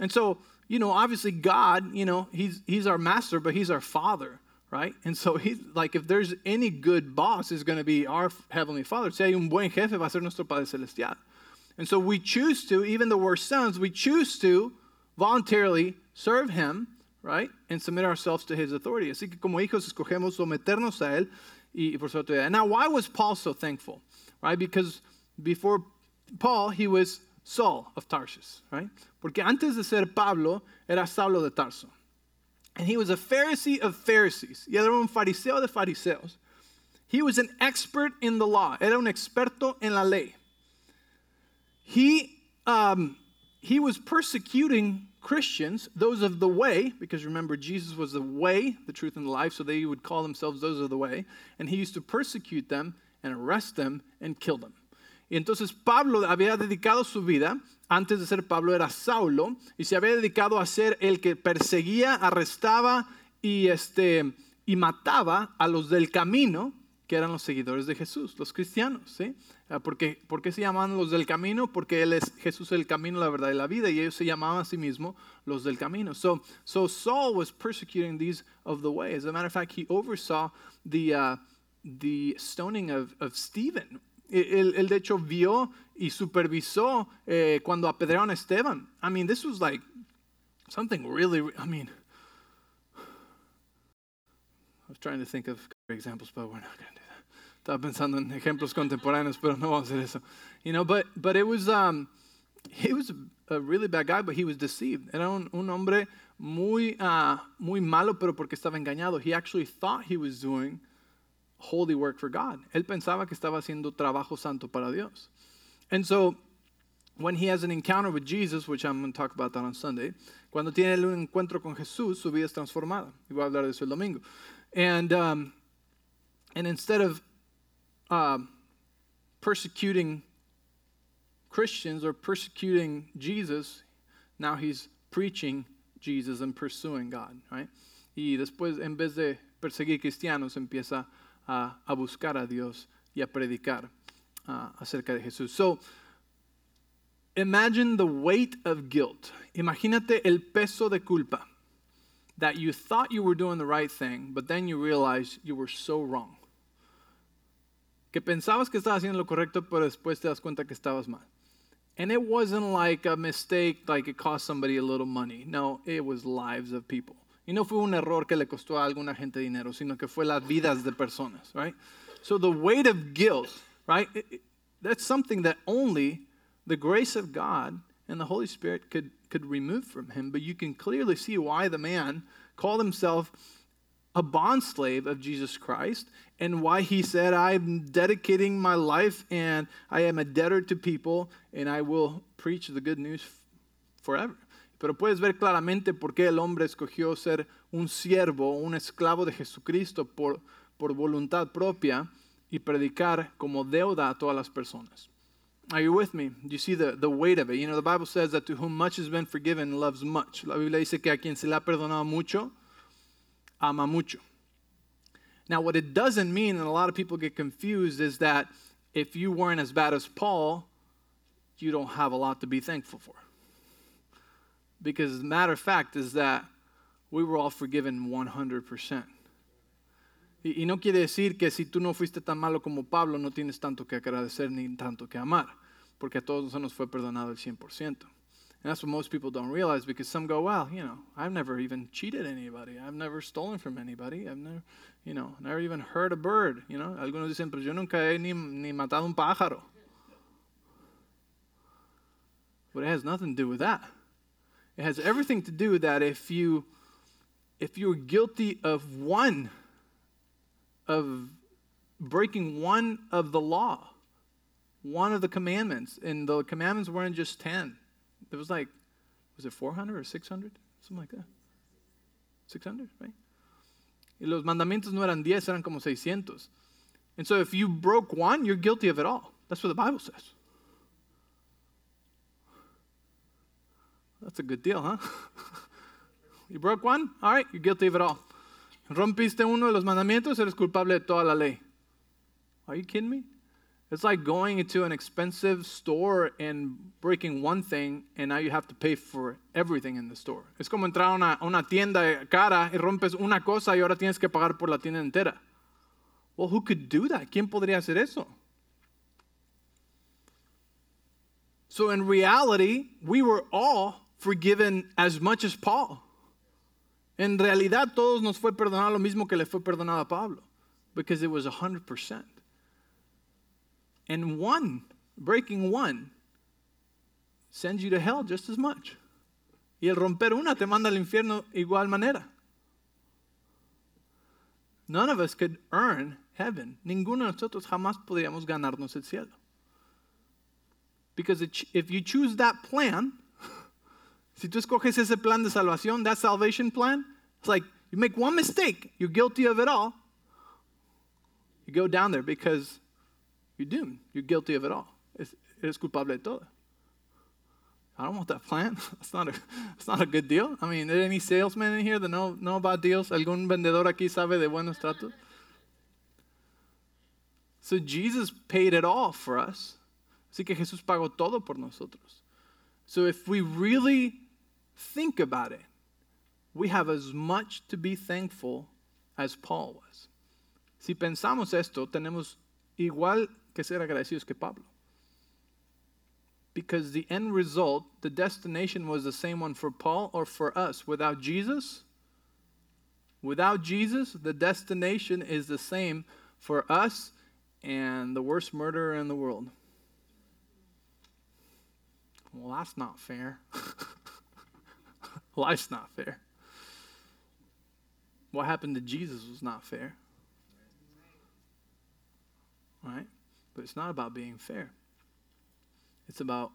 And so, you know, obviously God, you know, he's he's our master, but he's our father, right? And so he's like if there's any good boss is going to be our heavenly father. Si hay un buen jefe va a ser nuestro Padre celestial. And so we choose to, even though we're sons, we choose to voluntarily serve him, right? And submit ourselves to his authority. Así que como hijos escogemos someternos a él y, y por su autoridad. Now, why was Paul so thankful? Right? Because before Paul, he was Saul of Tarsus, right? Porque antes de ser Pablo, era Saulo de Tarso. And he was a Pharisee of Pharisees. Y era un fariseo de fariseos. He was an expert in the law. Era un experto en la ley. He, um, he was persecuting Christians, those of the way, because remember, Jesus was the way, the truth, and the life, so they would call themselves those of the way. And he used to persecute them and arrest them and kill them. Y entonces Pablo había dedicado su vida, antes de ser Pablo era Saulo, y se había dedicado a ser el que perseguía, arrestaba y, este, y mataba a los del camino, que eran los seguidores de Jesús, los cristianos. ¿sí? Porque, ¿Por qué se llaman los del camino? Porque él es Jesús el camino, la verdad y la vida, y ellos se llamaban a sí mismos los del camino. So, so Saul was persecuting these of the way. As a matter of fact, he oversaw the, uh, the stoning of, of Stephen Él, él, de hecho vio y supervisó eh, cuando apedrearon a Esteban. I mean, this was like something really, I mean, I was trying to think of examples, but we're not going to do that. Estaba pensando en ejemplos contemporáneos, pero no vamos a hacer eso. You know, but, but it was, um, he was a really bad guy, but he was deceived. Era un, un hombre muy, uh, muy malo, pero porque estaba engañado. He actually thought he was doing holy work for God. Él pensaba que estaba haciendo trabajo santo para Dios. And so, when he has an encounter with Jesus, which I'm going to talk about that on Sunday, cuando tiene un encuentro con Jesús, su vida es transformada. Y voy a hablar de eso el domingo. And, um, and instead of uh, persecuting Christians or persecuting Jesus, now he's preaching Jesus and pursuing God, right? Y después, en vez de perseguir cristianos, empieza a, a buscar a Dios y a predicar uh, acerca de Jesús. So, imagine the weight of guilt. Imagínate el peso de culpa that you thought you were doing the right thing, but then you realized you were so wrong. Que pensabas que estabas haciendo lo correcto, pero después te das cuenta que estabas mal. And it wasn't like a mistake, like it cost somebody a little money. No, it was lives of people. Y no fue un error que le costó a alguna gente dinero, sino que fue las vidas de personas, right? So the weight of guilt, right? It, it, that's something that only the grace of God and the Holy Spirit could, could remove from him. But you can clearly see why the man called himself a bond slave of Jesus Christ and why he said, I'm dedicating my life and I am a debtor to people and I will preach the good news forever. Pero puedes ver claramente por qué el hombre escogió ser un siervo, un esclavo de Jesucristo por, por voluntad propia y predicar como deuda a todas las personas. Are you with me? You see the, the weight of it? You know, the Bible says that to whom much has been forgiven loves much. La Biblia dice que a quien se le ha perdonado mucho, ama mucho. Now, what it doesn't mean, and a lot of people get confused, is that if you weren't as bad as Paul, you don't have a lot to be thankful for. Because the matter of fact is that we were all forgiven 100%. Y, no quiere decir que si tú no fuiste tan malo como Pablo, no tienes tanto que agradecer ni tanto que amar, porque a todos nos fue perdonado el 100%. And that's what most people don't realize because some go, well, you know, I've never even cheated anybody. I've never stolen from anybody. I've never, you know, never even hurt a bird. You know, algunos dicen, pues yo nunca he ni, ni matado un pájaro. But it has nothing to do with that. It has everything to do that if you if you're guilty of one of breaking one of the law, one of the commandments, and the commandments weren't just 10. There was like was it 400 or 600? Something like that. 600, right? Y los mandamientos no eran 10, eran como 600. And so if you broke one, you're guilty of it all. That's what the Bible says. That's a good deal, huh? <laughs> you broke one? All right, you're guilty of it all. Rompiste uno de los mandamientos, eres culpable de toda la ley. Are you kidding me? It's like going into an expensive store and breaking one thing, and now you have to pay for everything in the store. Es como entrar a una, una tienda cara y rompes una cosa y ahora tienes que pagar por la tienda entera. Well, who could do that? ¿Quién podría hacer eso? So, in reality, we were all forgiven as much as Paul. En realidad, todos nos fue perdonado lo mismo que le fue perdonado a Pablo, because it was 100%. And one, breaking one, sends you to hell just as much. Y el romper una te manda al infierno igual manera. None of us could earn heaven. Ninguno de nosotros jamás podríamos ganarnos el cielo. Because if you choose that plan, si tú escoges ese plan de salvación, that salvation plan, it's like you make one mistake, you're guilty of it all. You go down there because you're doomed. You're guilty of it all. eres culpable de todo. I don't want that plan. <laughs> It's not a, it's not a good deal. I mean, are there any salesmen in here that know, know about deals? ¿Algún vendedor aquí sabe de buenos tratos? So Jesus paid it all for us. Así que Jesús pagó todo por nosotros. So if we really think about it, we have as much to be thankful as Paul was. Si pensamos esto, tenemos igual que ser agradecidos que Pablo. Because the end result, the destination was the same one for Paul or for us. Without Jesus, without Jesus, the destination is the same for us and the worst murderer in the world. Well, that's not fair. <laughs> Life's not fair. What happened to Jesus was not fair. Right? But it's not about being fair. It's about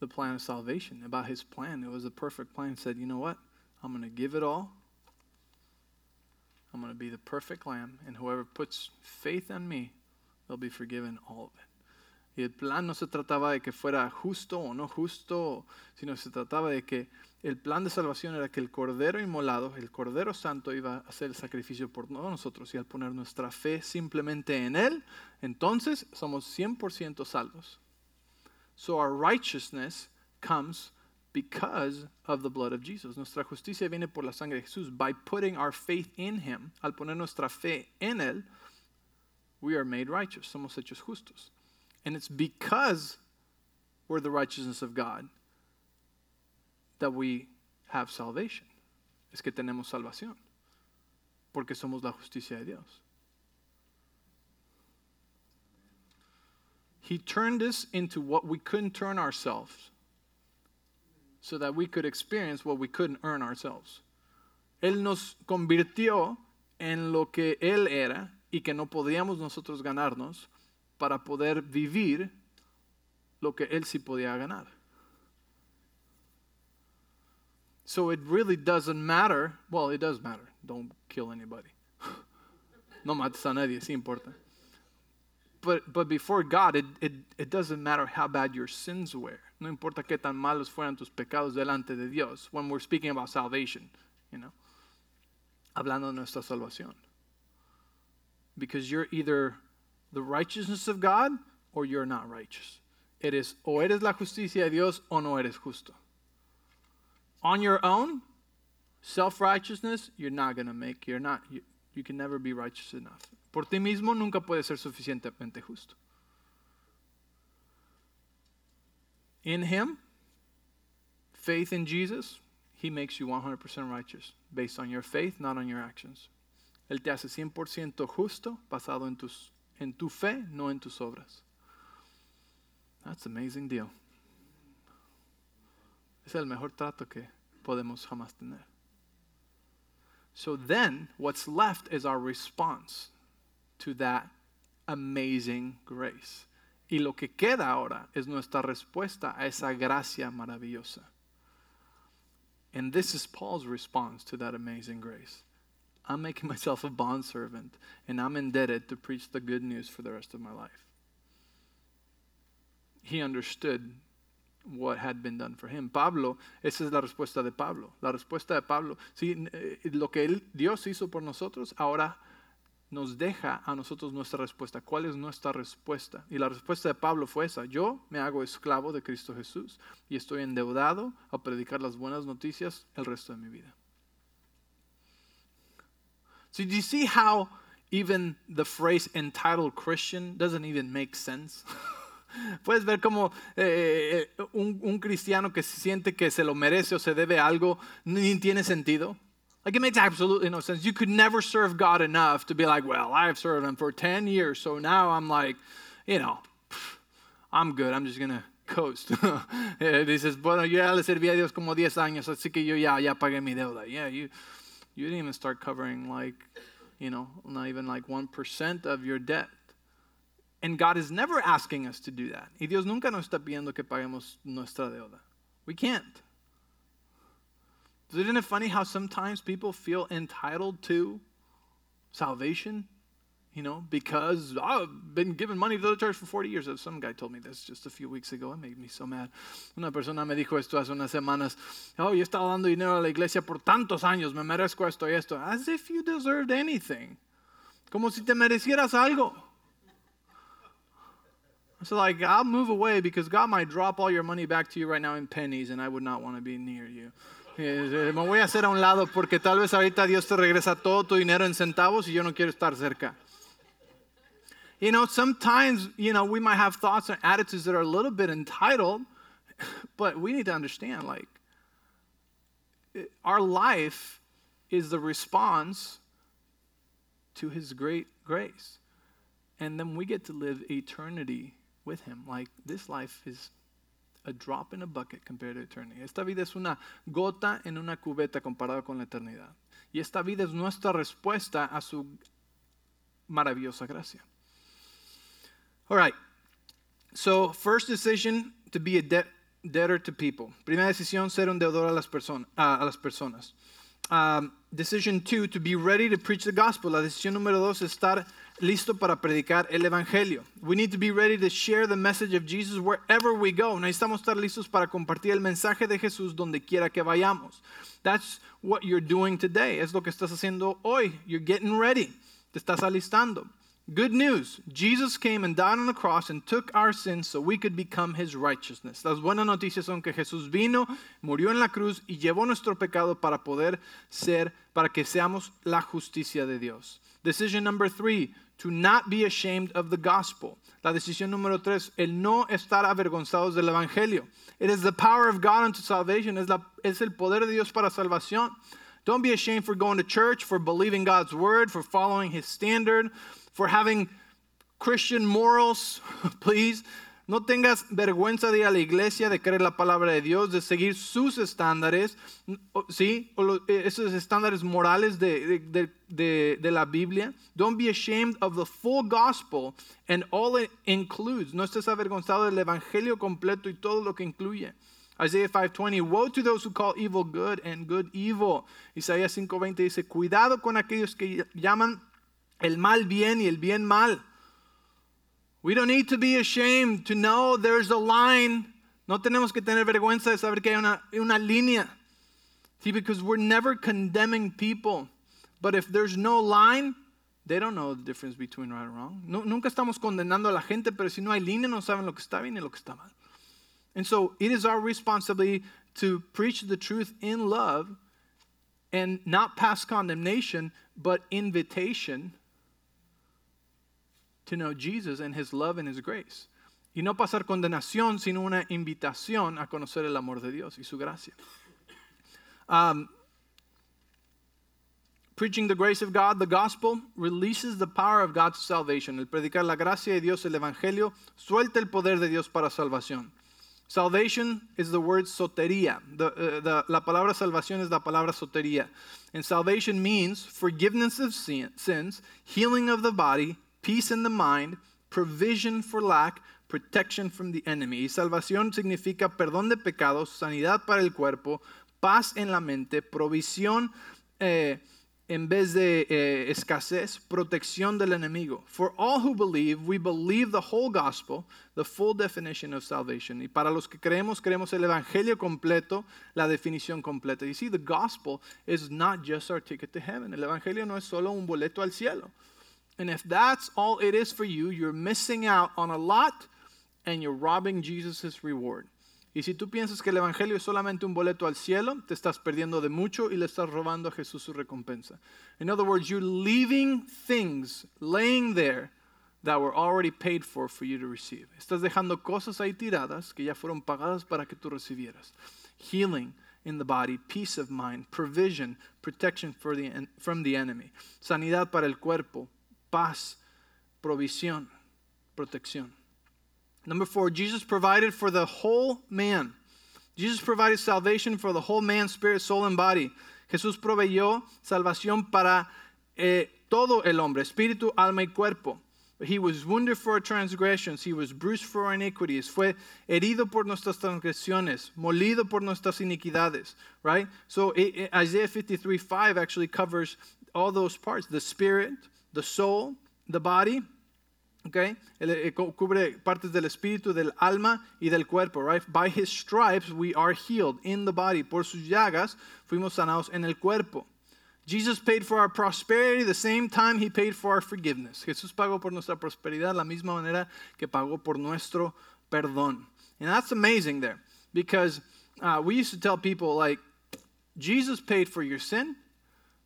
the plan of salvation, about his plan. It was a perfect plan. He said, you know what? I'm going to give it all. I'm going to be the perfect lamb, and whoever puts faith in me, they'll be forgiven all of it. Y el plan no se trataba de que fuera justo o no justo, sino se trataba de que el plan de salvación era que el Cordero inmolado, el Cordero Santo, iba a hacer el sacrificio por nosotros y al poner nuestra fe simplemente en Él, entonces somos 100% salvos. So our righteousness comes because of the blood of Jesus. Nuestra justicia viene por la sangre de Jesús. By putting our faith in Him, al poner nuestra fe en Él, we are made righteous. Somos hechos justos. And it's because we're the righteousness of God that we have salvation. Es que tenemos salvación. Porque somos la justicia de Dios. He turned us into what we couldn't turn ourselves so that we could experience what we couldn't earn ourselves. Él nos convirtió en lo que Él era y que no podíamos nosotros ganarnos para poder vivir lo que él sí podía ganar. So it really doesn't matter. Well, it does matter. Don't kill anybody. <laughs> no mates a nadie, sí importa. But, but before God, it, it, it doesn't matter how bad your sins were. No importa qué tan malos fueran tus pecados delante de Dios. When we're speaking about salvation, you know. Hablando de nuestra salvación. Because you're either the righteousness of God or you're not righteous. It is o eres la justicia de Dios o no eres justo. On your own, self-righteousness, you're not going to make, you're not, you, you can never be righteous enough. Por ti mismo nunca puedes ser suficientemente justo. In Him, faith in Jesus, He makes you 100% righteous based on your faith, not on your actions. Él te hace 100% justo basado en tus en tu fe, no en tus obras. That's an amazing deal. Es el mejor trato que podemos jamás tener. So then, what's left is our response to that amazing grace. Y lo que queda ahora es nuestra respuesta a esa gracia maravillosa. And this is Paul's response to that amazing grace. I'm making <laughs> myself a bondservant and I'm indebted to preach the good news for the rest of my life. He understood what had been done for him. Pablo, esa es la respuesta de Pablo. La respuesta de Pablo, sí, eh, lo que Dios hizo por nosotros, ahora nos deja a nosotros nuestra respuesta. ¿Cuál es nuestra respuesta? Y la respuesta de Pablo fue esa. Yo me hago esclavo de Cristo Jesús y estoy endeudado a predicar las buenas noticias el resto de mi vida. So, do you see how even the phrase entitled Christian doesn't even make sense? <laughs> Puedes ver como eh, eh, un, un, cristiano que siente que se lo merece o se debe algo ni tiene sentido. Like it makes absolutely no sense. You could never serve God enough to be like, well, I've served Him for 10 years, so now I'm like, you know, I'm good. I'm just to coast. Eh, <laughs> dices, bueno, yo ya le serví a Dios como 10 años, así que yo ya, ya pagué mi deuda. Yeah, you, you didn't even start covering like, you know, not even like 1% of your debt. And God is never asking us to do that. Y Dios nunca nos está pidiendo que paguemos nuestra deuda. We can't. Isn't it funny how sometimes people feel entitled to salvation? You know, because I've been giving money to the church for 40 years. Some guy told me this just a few weeks ago. It made me so mad. Una persona me dijo esto hace unas semanas. Oh, yo he estado dando dinero a la iglesia por tantos años. Me merezco esto y esto. As if you deserved anything. Como si te merecieras algo. So like, I'll move away because God might drop all your money back to you right now in pennies and I would not want to be near you. Eh, me voy a hacer a un lado porque tal vez ahorita Dios te regresa todo tu dinero en centavos y yo no quiero estar cerca. You know, sometimes, you know, we might have thoughts and attitudes that are a little bit entitled, <laughs> but we need to understand like our life is the response to his great grace. And then we get to live eternity with him. Like this life is a drop in a bucket compared to eternity. Esta vida es una gota en una cubeta comparada con la eternidad. Y esta vida es nuestra respuesta a su maravillosa gracia. All right. So, first decision to be a debt, debtor to people. Primera decisión, ser un deudor a las, person a las personas. Um, decision two, to be ready to preach the gospel. La decisión número dos, es estar listo para predicar el evangelio. We need to be ready to share the message of Jesus wherever we go. Necesitamos estar listos para compartir el mensaje de Jesús donde quiera que vayamos. That's what you're doing today. Es lo que estás haciendo hoy. You're getting ready. Te estás alistando. Good news. Jesus came and died on the cross and took our sins so we could become his righteousness. Las buenas noticias son que Jesús vino, murió en la cruz y llevó nuestro pecado para poder ser, para que seamos la justicia de Dios. Decision number three, to not be ashamed of the gospel. La decisión número tres, el no estar avergonzados del evangelio. It is the power of God unto salvation. Es, la, es el poder de Dios para salvación. Don't be ashamed for going to church, for believing God's word, for following his standard, for having Christian morals, <laughs> please. No tengas vergüenza de ir a la iglesia, de creer la palabra de Dios, de seguir sus estándares, ¿sí? O los, eh, esos estándares morales de, de, de, de, la Biblia. Don't be ashamed of the full gospel and all it includes. No estés avergonzado del evangelio completo y todo lo que incluye. Isaiah 5:20, woe to those who call evil good and good evil. Isaías 5:20 dice, cuidado con aquellos que llaman el mal bien y el bien mal. We don't need to be ashamed to know there's a line. No tenemos que tener vergüenza de saber que hay una, una línea. See, because we're never condemning people. But if there's no line, they don't know the difference between right and wrong. No, nunca estamos condenando a la gente, pero si no hay línea, no saben lo que está bien y lo que está mal. And so it is our responsibility to preach the truth in love and not pass condemnation, but invitation to know Jesus and his love and his grace. Y no pasar condenación, sino una invitación a conocer el amor de Dios y su gracia. Um, preaching the grace of God, the gospel, releases the power of God's salvation. El predicar la gracia de Dios, el evangelio, suelta el poder de Dios para salvación. Salvation is the word soteria. The, uh, the, la palabra salvación es la palabra soteria. And salvation means forgiveness of sin, sins, healing of the body, peace in the mind, provision for lack, protection from the enemy. Y salvación significa perdón de pecados, sanidad para el cuerpo, paz en la mente, provisión eh, en vez de eh, escasez, protección del enemigo. For all who believe, we believe the whole gospel, the full definition of salvation. Y para los que creemos, creemos el evangelio completo, la definición completa. You see, the gospel is not just our ticket to heaven. El evangelio no es solo un boleto al cielo. And if that's all it is for you, you're missing out on a lot and you're robbing Jesus' reward. Y si tú piensas que el Evangelio es solamente un boleto al cielo, te estás perdiendo de mucho y le estás robando a Jesús su recompensa. In other words, you're leaving things laying there that were already paid for for you to receive. Estás dejando cosas ahí tiradas que ya fueron pagadas para que tú recibieras. Healing in the body, peace of mind, provision, protection for the, from the enemy, sanidad para el cuerpo, paz, provisión, protección. Number four, Jesus provided for the whole man. Jesus provided salvation for the whole man, spirit, soul, and body. Jesús proveyó salvación para eh, todo el hombre, espíritu, alma y cuerpo. He was wounded for our transgressions. He was bruised for our iniquities. Fue herido por nuestras transgresiones, molido por nuestras iniquidades. Right? So Isaiah 53 5 actually covers all those parts the spirit, the soul, the body, Okay? Cubre partes del espíritu, del alma y del cuerpo, right? By his stripes we are healed in the body. Por sus llagas fuimos sanados en el cuerpo. Jesus paid for our prosperity the same time he paid for our forgiveness. Jesús pagó por nuestra prosperidad la misma manera que pagó por nuestro perdón. And that's amazing there because uh, we used to tell people like Jesus paid for your sin,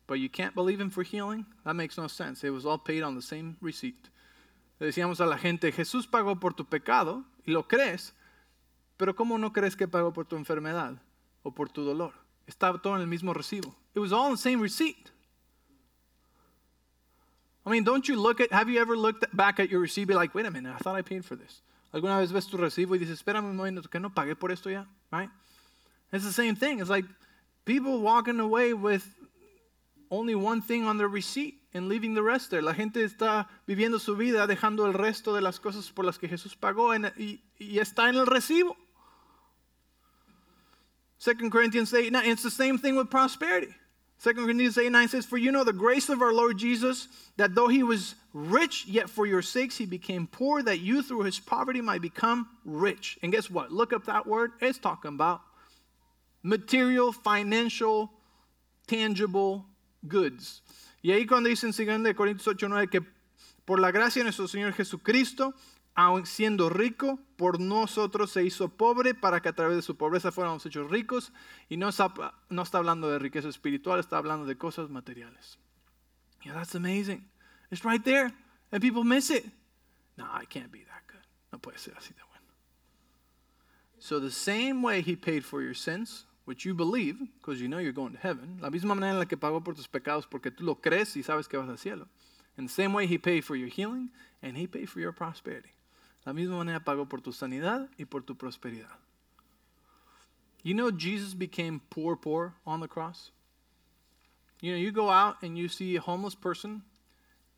but you can't believe him for healing. That makes no sense. It was all paid on the same receipt. Le decíamos a la gente, Jesús pagó por tu pecado y lo crees, pero ¿cómo no crees que pagó por tu enfermedad o por tu dolor? Estaba todo en el mismo recibo. It was all in the same receipt. I mean, don't you look at, have you ever looked back at your receipt be like, wait a minute, I thought I paid for this. ¿Alguna vez ves tu recibo y dices, espérame un momento, que no pagué por esto ya? Right? It's the same thing. It's like people walking away with only one thing on their receipt and leaving the rest there. La gente está viviendo su vida dejando el resto de las cosas por las que Jesús pagó en, y, y está en el recibo. 2 Corinthians 8, 9, it's the same thing with prosperity. 2 Corinthians 8, 9 says, For you know the grace of our Lord Jesus, that though he was rich, yet for your sakes he became poor, that you through his poverty might become rich. And guess what? Look up that word. It's talking about material, financial, tangible goods. Y ahí cuando dice en 2 Corintios 8, 9 que por la gracia de nuestro Señor Jesucristo, aun siendo rico, por nosotros se hizo pobre para que a través de su pobreza fuéramos hechos ricos. Y no está, no está hablando de riqueza espiritual, está hablando de cosas materiales. Yeah, that's amazing. It's right there. And people miss it. No, I can't be that good. No puede ser así de bueno. So the same way he paid for your sins, which you believe, because you know you're going to heaven, la misma manera en la que pagó por tus pecados porque tú lo crees y sabes que vas al cielo. In the same way he paid for your healing and he paid for your prosperity. La misma manera pagó por tu sanidad y por tu prosperidad. You know Jesus became poor poor on the cross? You know, you go out and you see a homeless person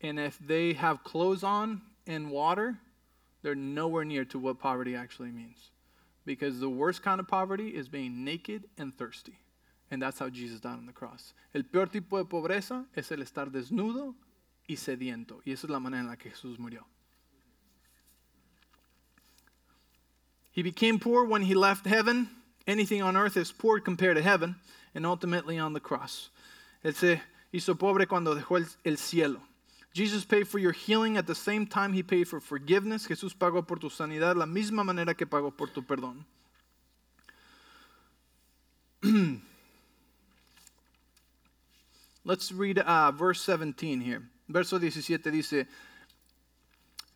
and if they have clothes on and water, they're nowhere near to what poverty actually means. Because the worst kind of poverty is being naked and thirsty. And that's how Jesus died on the cross. El peor tipo de pobreza es el estar desnudo y sediento. Y esa es la manera en la que Jesús murió. He became poor when he left heaven. Anything on earth is poor compared to heaven. And ultimately on the cross. Él se hizo pobre cuando dejó el, el cielo. Jesus paid for your healing at the same time he paid for forgiveness. Jesús pagó por tu sanidad la misma manera que pagó por tu perdón. <clears throat> Let's read uh, verse 17 here. Verso 17 dice,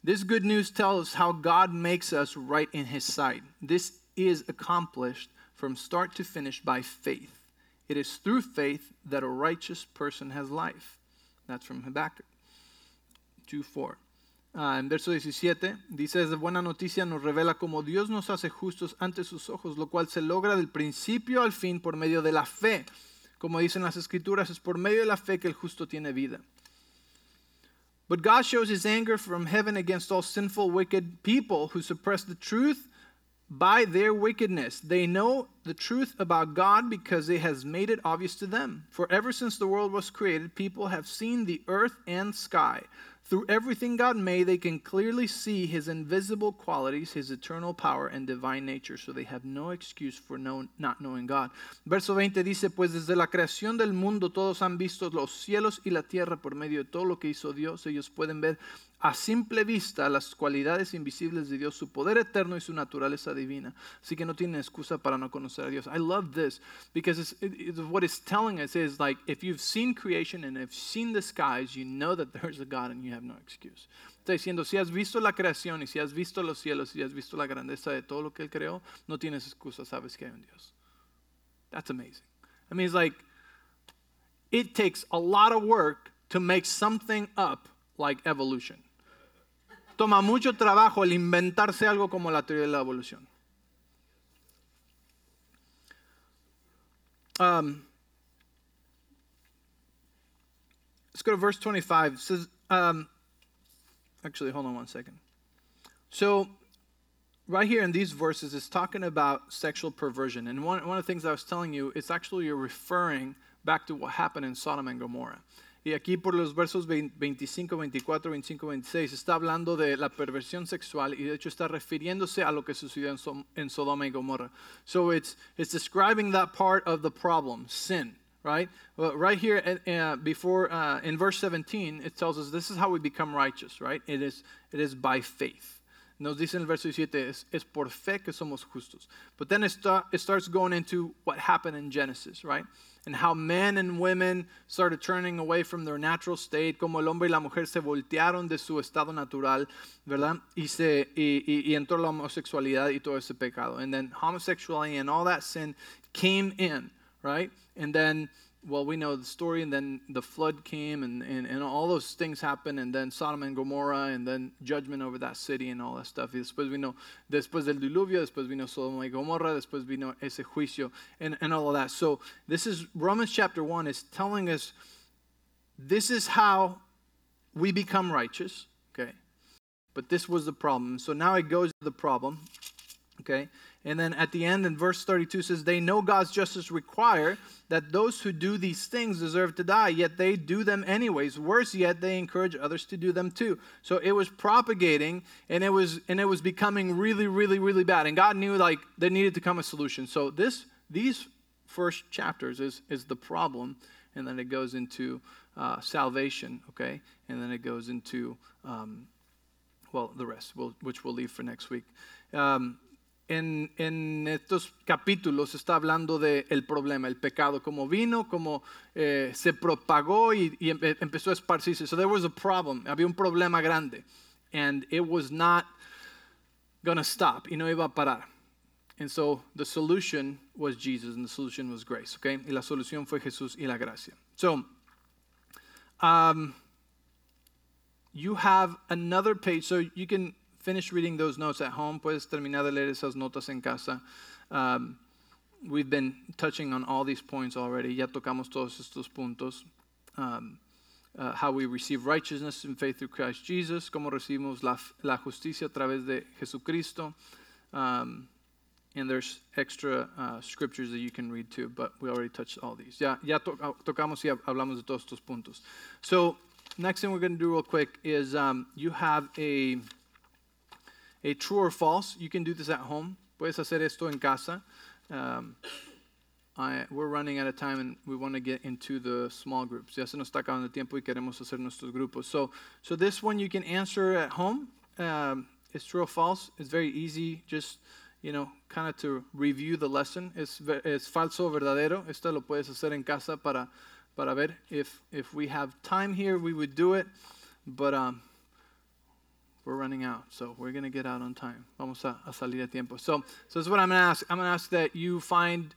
This good news tells how God makes us right in his sight. This is accomplished from start to finish by faith. It is through faith that a righteous person has life. That's from Habakkuk. 2:4. Ah, en verso 17 dice, de buena noticia nos revela cómo Dios nos hace justos ante sus ojos, lo cual se logra del principio al fin por medio de la fe. Como dicen las escrituras, es por medio de la fe que el justo tiene vida. But God shows his anger from heaven against all sinful, wicked people who suppress the truth by their wickedness. They know the truth about God because it has made it obvious to them. For ever since the world was created, people have seen the earth and sky. Through everything God made, they can clearly see his invisible qualities, his eternal power and divine nature, so they have no excuse for no, not knowing God. Verso 20 dice, pues desde la creación del mundo todos han visto los cielos y la tierra por medio de todo lo que hizo Dios. Ellos pueden ver a simple vista las cualidades invisibles de Dios, su poder eterno y su naturaleza divina. Así que no tienen excusa para no conocer a Dios. I love this because it's, it, it, what it's telling us is like if you've seen creation and have seen the skies, you know that there's a God and you have no excuse. Está diciendo, si has visto la creación y si has visto los cielos y si has visto la grandeza de todo lo que Él creó, no tienes excusa, sabes que hay un Dios. That's amazing. I mean, it's like, it takes a lot of work to make something up like evolution. Toma mucho trabajo el inventarse algo como la teoría de la evolución. Um, let's go to verse 25. It says, um, actually, hold on one second. So, right here in these verses, it's talking about sexual perversion. And one, one of the things I was telling you, it's actually you're referring back to what happened in Sodom and Gomorrah. Y aquí por los versos 25, 24, 25, 26 está hablando de la perversión sexual y de hecho está refiriéndose a lo que sucedió en, so Sodoma y Gomorra. So it's, it's describing that part of the problem, sin, right? Well, right here uh, before uh, in verse 17 it tells us this is how we become righteous, right? It is, it is by faith. Nos dice en el verso 17, es, es por fe que somos justos. But then it, start, it starts going into what happened in Genesis, right? And how men and women started turning away from their natural state, como el hombre y la mujer se voltearon de su estado natural, ¿verdad? Y, se, y, y, y entró la homosexualidad y todo ese pecado. And then homosexuality and all that sin came in, right? And then well, we know the story, and then the flood came, and, and, and all those things happened, and then Sodom and Gomorrah, and then judgment over that city and all that stuff. Y después vino, después del diluvio, después vino Sodom y Gomorrah, después vino ese juicio, and, and all of that. So this is Romans chapter 1 is telling us this is how we become righteous, okay? But this was the problem. So now it goes to the problem, okay? And then at the end in verse 32 says, They know God's justice require that those who do these things deserve to die, yet they do them anyways. Worse yet, they encourage others to do them too. So it was propagating and it was and it was becoming really, really, really bad. And God knew like there needed to come a solution. So this these first chapters is is the problem, and then it goes into uh, salvation, okay? And then it goes into um, well, the rest, we'll, which we'll leave for next week. Um, en, en, estos capítulos está hablando del el problema, el pecado, como vino, como eh, se propagó y, y empe, empezó a esparcirse. So there was a problem, había un problema grande. And it was not to stop, y no iba a parar. And so the solution was Jesus, and the solution was grace, okay? Y la solución fue Jesús y la gracia. So, um, you have another page, so you can finish reading those notes at home. Puedes terminar de leer esas notas en casa. Um, we've been touching on all these points already. Ya tocamos todos estos puntos. Um, uh, how we receive righteousness in faith through Christ Jesus, cómo recibimos la, la justicia a través de Jesucristo. Um, and there's extra uh, scriptures that you can read too, but we already touched all these. Ya, ya to, tocamos y hablamos de todos estos puntos. So, next thing we're going to do real quick is um, you have a a true or false. You can do this at home. Puedes hacer esto en casa. Um, I, we're running out of time and we want to get into the small groups. Ya se nos está acabando el tiempo y queremos hacer nuestros grupos. So, so this one you can answer at home. Um, it's true or false. It's very easy. Just you know, kind of to review the lesson. Es, es falso o verdadero. Esto lo puedes hacer en casa para para ver if if we have time here, we would do it. But um, we're running out, so we're going to get out on time. Vamos a, a salir a tiempo. So, so this is what I'm going to ask. I'm going to ask that you find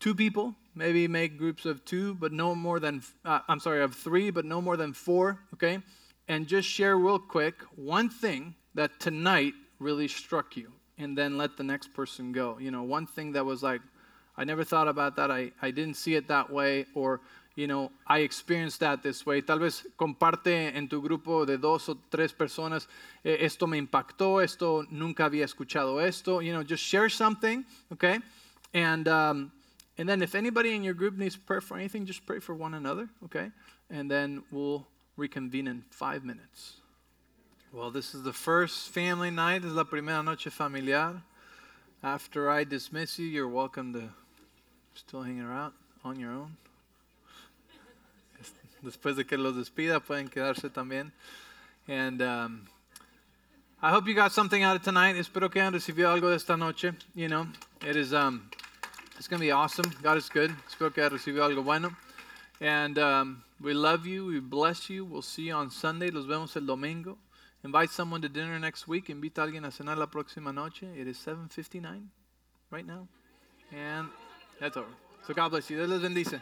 two people, maybe make groups of two, but no more than, uh, I'm sorry, of three, but no more than four, okay? And just share real quick one thing that tonight really struck you, and then let the next person go. You know, one thing that was like, I never thought about that, I, I didn't see it that way, or you know, I experienced that this way. Tal vez comparte en tu grupo de dos o tres personas, eh, esto me impactó, esto nunca había escuchado esto. You know, just share something, okay? And um, and then if anybody in your group needs prayer for anything, just pray for one another, okay? And then we'll reconvene in five minutes. Well, this is the first family night. This is la primera noche familiar. After I dismiss you, you're welcome to still hang around on your own. Después de que los despida, pueden quedarse también. And um, I hope you got something out of tonight. Espero que hayan recibido algo de esta noche. You know, it is um, it's going to be awesome. God is good. Espero que hayan recibido algo bueno. And um, we love you. We bless you. We'll see you on Sunday. Los vemos el domingo. Invite someone to dinner next week. Invita a alguien a cenar la próxima noche. It is 7:59 right now. And that's over. So God bless you. Dios les bendice.